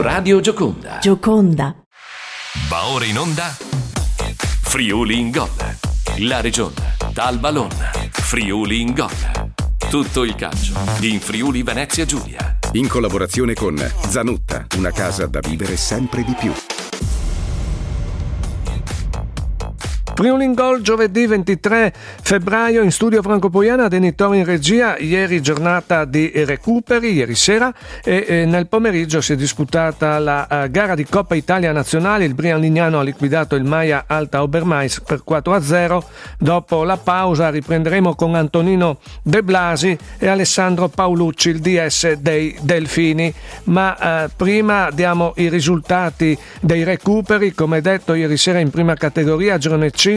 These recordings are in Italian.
Radio Gioconda. Gioconda. Va ora in onda. Friuli in gol. La regione. Dal ballon. Friuli in gol. Tutto il calcio in Friuli Venezia Giulia. In collaborazione con Zanutta, una casa da vivere sempre di più. Friuli in Gol giovedì 23 febbraio in studio Franco Poiana, Denitore in regia, ieri giornata di recuperi, ieri sera e, nel pomeriggio si è disputata la uh, gara di Coppa Italia Nazionale, il Brian Lignano ha liquidato il Maia Alta Obermais per 4-0, dopo la pausa riprenderemo con Antonino De Blasi e Alessandro Paolucci, il DS dei Delfini, ma uh, prima diamo i risultati dei recuperi, come detto ieri sera in prima categoria, girone C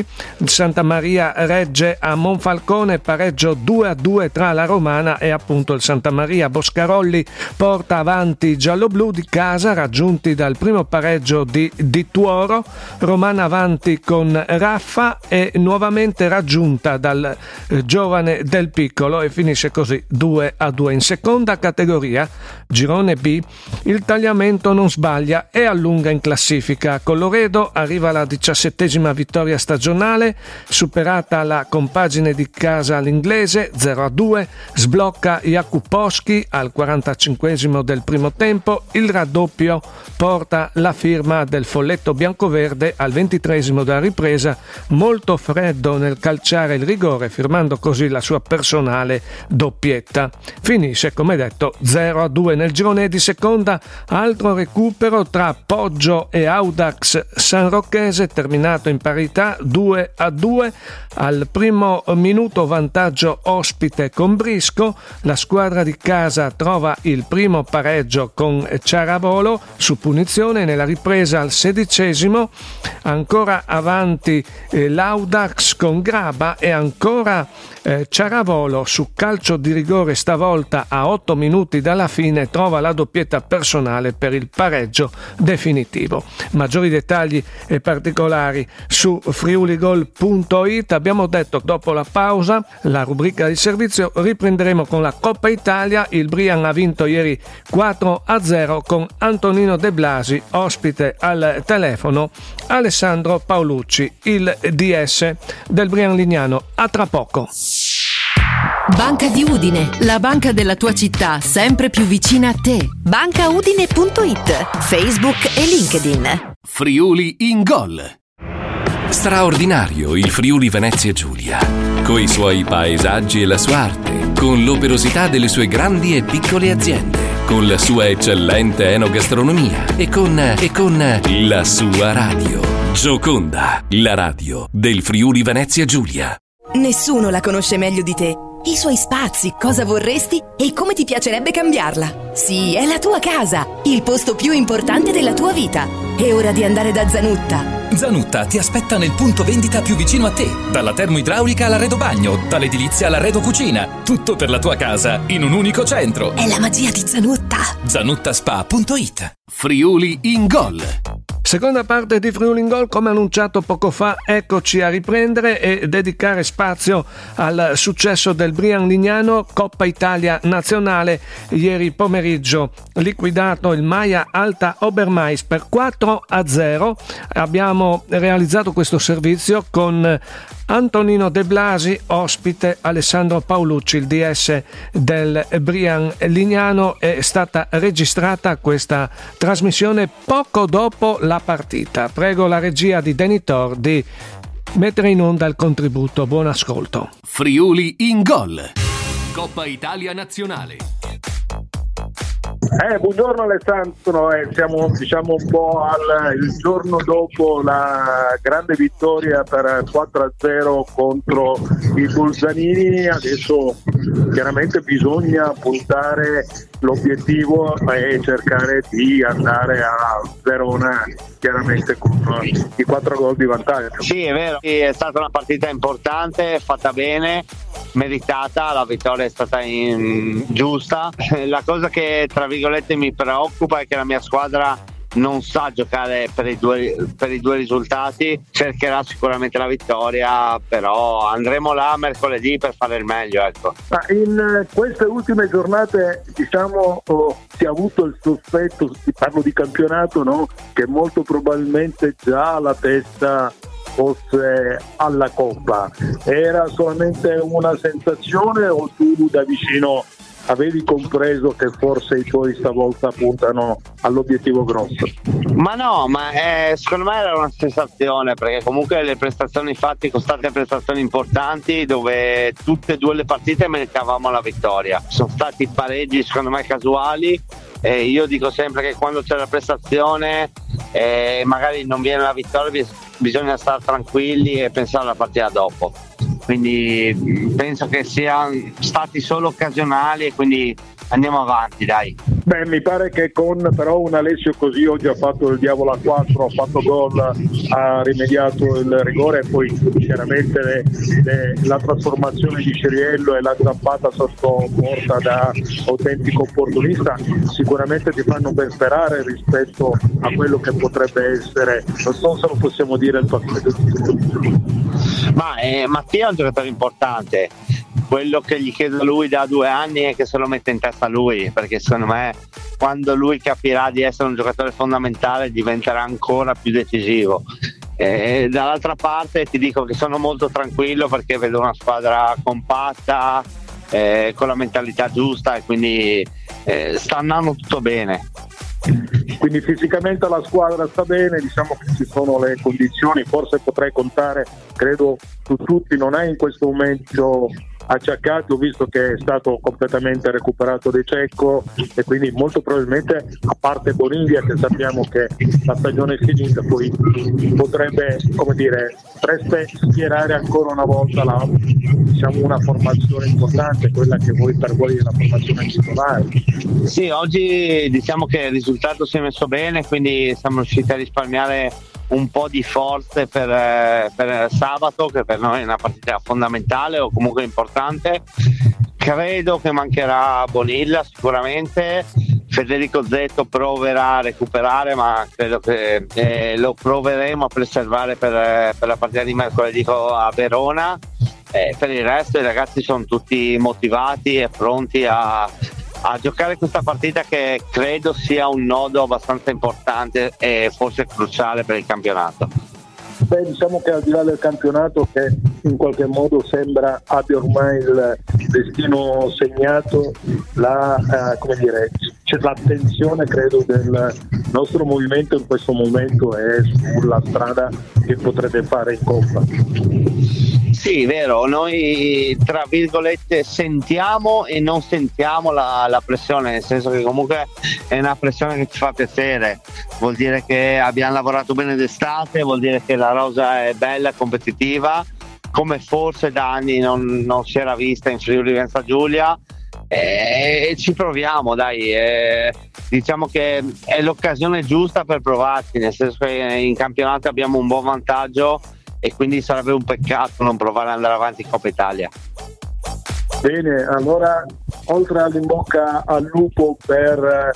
Santa Maria regge a Monfalcone, pareggio 2-2 tra la Romana e appunto il Santa Maria. Boscarolli porta avanti i gialloblu di casa, raggiunti dal primo pareggio di, di Tuoro. Romana avanti con Raffa e nuovamente raggiunta dal eh, giovane del piccolo e finisce così 2-2. In seconda categoria, girone B, il tagliamento non sbaglia e allunga in classifica. Colloredo arriva alla diciassettesima vittoria stagionale stagionale, superata la compagine di casa all'inglese 0-2, sblocca Jakubowski al 45 del primo tempo, il raddoppio porta la firma del folletto biancoverde al 23 della ripresa, molto freddo nel calciare il rigore, firmando così la sua personale doppietta. Finisce, come detto, 0-2 nel girone di seconda, altro recupero tra Poggio e Audax San Rocchese, terminato in parità 2 a 2. Al primo minuto vantaggio ospite con Brisco. La squadra di casa trova il primo pareggio con Ciaravolo su punizione. Nella ripresa al sedicesimo ancora avanti eh, l'Audax con Graba e ancora eh, Ciaravolo su calcio di rigore stavolta a 8 minuti dalla fine trova la doppietta personale per il pareggio definitivo. Maggiori dettagli e particolari su friuligol.it. Abbiamo detto dopo la pausa, la rubrica di servizio, riprenderemo con la Coppa Italia. Il Brian ha vinto ieri 4 a 0 con Antonino De Blasi, ospite al telefono Alessandro Paolucci, il DS del Brian Lignano. A tra poco. Banca di Udine, la banca della tua città, sempre più vicina a te. Bancaudine.it, Facebook e LinkedIn. Friuli in gol. Straordinario il Friuli Venezia Giulia, coi suoi paesaggi e la sua arte, con l'operosità delle sue grandi e piccole aziende, con la sua eccellente enogastronomia e con, e con la sua radio. Gioconda, la radio del Friuli Venezia Giulia. Nessuno la conosce meglio di te. I suoi spazi, cosa vorresti e come ti piacerebbe cambiarla. Sì, è la tua casa, il posto più importante della tua vita. È ora di andare da Zanutta. Zanutta ti aspetta nel punto vendita più vicino a te. Dalla termoidraulica all'arredo bagno, dall'edilizia all'arredo cucina. Tutto per la tua casa in un unico centro. È la magia di Zanutta. Zanuttaspa.it Friuli in gol. Seconda parte di Friuli in Gol, come annunciato poco fa, eccoci a riprendere e dedicare spazio al successo del Brian Lignano, Coppa Italia Nazionale, ieri pomeriggio liquidato il Maia Alta Obermais per 4 a 0. Abbiamo realizzato questo servizio con Antonino De Blasi, ospite Alessandro Paolucci, il DS del Brian Lignano. È stata registrata questa trasmissione poco dopo la partita. Prego la regia di Denitor di mettere in onda il contributo. Buon ascolto. Friuli in gol. Coppa Italia Nazionale. Eh, buongiorno Alessandro, eh, siamo diciamo un po' al il giorno dopo la grande vittoria per 4-0 contro i Bolzanini, adesso chiaramente bisogna puntare l'obiettivo è cercare di andare a Verona chiaramente con i quattro gol di vantaggio. Sì, è vero, è stata una partita importante, fatta bene, meritata, la vittoria è stata in... giusta. La cosa che tra virgolette mi preoccupa è che la mia squadra non sa giocare per i, due, per i due risultati, cercherà sicuramente la vittoria, però andremo là mercoledì per fare il meglio. Ecco. In queste ultime giornate diciamo oh, si è avuto il sospetto, parlo di campionato, no? che molto probabilmente già la testa fosse alla coppa. Era solamente una sensazione o tu da vicino avevi compreso che forse i tuoi stavolta puntano all'obiettivo grosso? Ma no, ma eh, secondo me era una sensazione perché comunque le prestazioni fatte sono state prestazioni importanti dove tutte e due le partite meritavamo la vittoria. Sono stati pareggi secondo me casuali e io dico sempre che quando c'è la prestazione e eh, magari non viene la vittoria bisogna stare tranquilli e pensare alla partita dopo quindi penso che siano stati solo occasionali e quindi andiamo avanti dai Beh, mi pare che con però un Alessio così oggi ha fatto il diavolo a 4, ha fatto gol, ha rimediato il rigore e poi chiaramente le, le, la trasformazione di Ciriello e la zappata sotto porta da autentico opportunista sicuramente ti fanno ben sperare rispetto a quello che potrebbe essere, non so se lo possiamo dire il passaggio. Ma eh, Mattia è un giocatore importante, quello che gli chiedo lui da due anni è che se lo metta in testa lui, perché secondo me quando lui capirà di essere un giocatore fondamentale diventerà ancora più decisivo. E dall'altra parte ti dico che sono molto tranquillo perché vedo una squadra compatta, eh, con la mentalità giusta e quindi eh, sta andando tutto bene. Quindi fisicamente la squadra sta bene, diciamo che ci sono le condizioni, forse potrei contare, credo, su tutti, non è in questo momento acciaccato visto che è stato completamente recuperato De Cecco e quindi molto probabilmente a parte Boniglia che sappiamo che la stagione è finita poi potrebbe come dire schierare ancora una volta la, diciamo una formazione importante quella che voi per voi è la formazione titolare sì oggi diciamo che il risultato si è messo bene quindi siamo riusciti a risparmiare un po' di forze per, eh, per sabato, che per noi è una partita fondamentale o comunque importante. Credo che mancherà Bonilla sicuramente. Federico Zetto proverà a recuperare, ma credo che eh, lo proveremo a preservare per, eh, per, la partita di mercoledì a Verona. Eh, per il resto i ragazzi sono tutti motivati e pronti a, a giocare questa partita che credo sia un nodo abbastanza importante e forse cruciale per il campionato. Beh, diciamo che al di là del campionato che in qualche modo sembra abbia ormai il destino segnato, la, eh, dire, c'è l'attenzione credo del nostro movimento in questo momento è sulla strada che potrebbe fare in Coppa. Sì, vero, noi tra virgolette sentiamo e non sentiamo la, la, pressione, nel senso che comunque è una pressione che ci fa piacere, vuol dire che abbiamo lavorato bene d'estate, vuol dire che la rosa è bella e competitiva, come forse da anni non, non si era vista in Friuli Venezia Giulia e ci proviamo, dai. Eh, diciamo che è l'occasione giusta per provarci, nel senso che in campionato abbiamo un buon vantaggio e quindi sarebbe un peccato non provare ad andare avanti in Coppa Italia. Bene, allora oltre all'inbocca al lupo per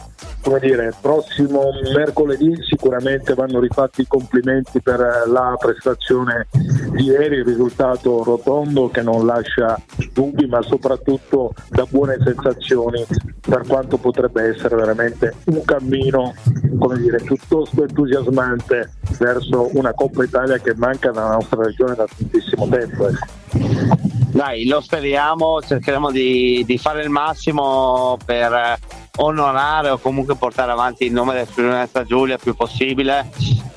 come dire, prossimo mercoledì sicuramente vanno rifatti i complimenti per la prestazione di ieri, il risultato rotondo che non lascia dubbi ma soprattutto da buone sensazioni per quanto potrebbe essere veramente un cammino come dire, piuttosto entusiasmante verso una Coppa Italia che manca nella nostra regione da tantissimo tempo. Ecco. Dai, lo speriamo, cercheremo di, di fare il massimo per onorare o comunque portare avanti il nome del Friuli Giulia il più possibile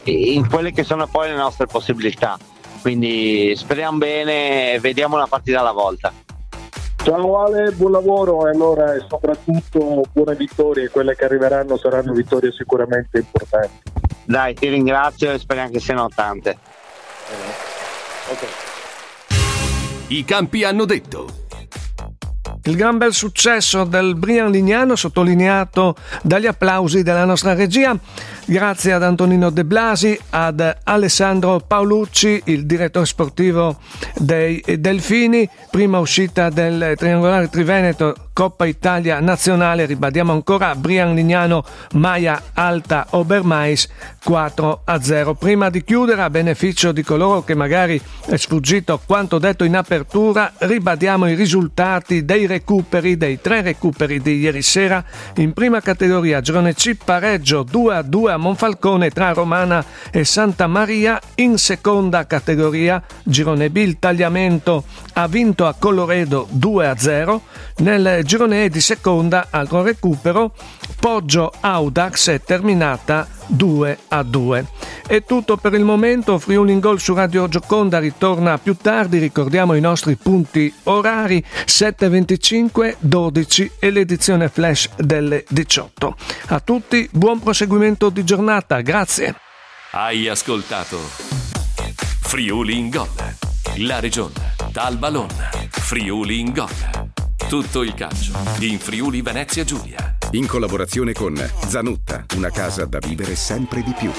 in quelle che sono poi le nostre possibilità. Quindi speriamo bene e vediamo una partita alla volta. Ciao Ale, buon lavoro e allora e soprattutto buone vittorie, quelle che arriveranno saranno vittorie sicuramente importanti. Dai, ti ringrazio e speriamo che siano tante. Okay. I campi hanno detto. Il gran bel successo del Brian Lignano sottolineato dagli applausi della nostra regia, grazie ad Antonino De Blasi, ad Alessandro Paolucci, il direttore sportivo dei Delfini, prima uscita del triangolare Triveneto Coppa Italia nazionale, ribadiamo ancora Brian Lignano, Maia Alta Obermais 4 a 0. Prima di chiudere, a beneficio di coloro che magari è sfuggito quanto detto in apertura, ribadiamo i risultati dei recuperi, dei tre recuperi di ieri sera in prima categoria. Girone C pareggio 2 a 2 a Monfalcone tra Romana e Santa Maria. In seconda categoria, Girone B il tagliamento ha vinto a Coloredo 2 a 0. Nel girone di seconda, altro recupero, Poggio Audax è terminata 2 a 2. È tutto per il momento, Friuli in Gol su Radio Gioconda ritorna più tardi, ricordiamo i nostri punti orari 7.25, 12 e l'edizione flash delle 18. A tutti buon proseguimento di giornata, grazie. Hai ascoltato Friuli in Gol, la regione, dal ballone, Friuli in Gol. Tutto il calcio in Friuli Venezia Giulia. In collaborazione con Zanutta, una casa da vivere sempre di più.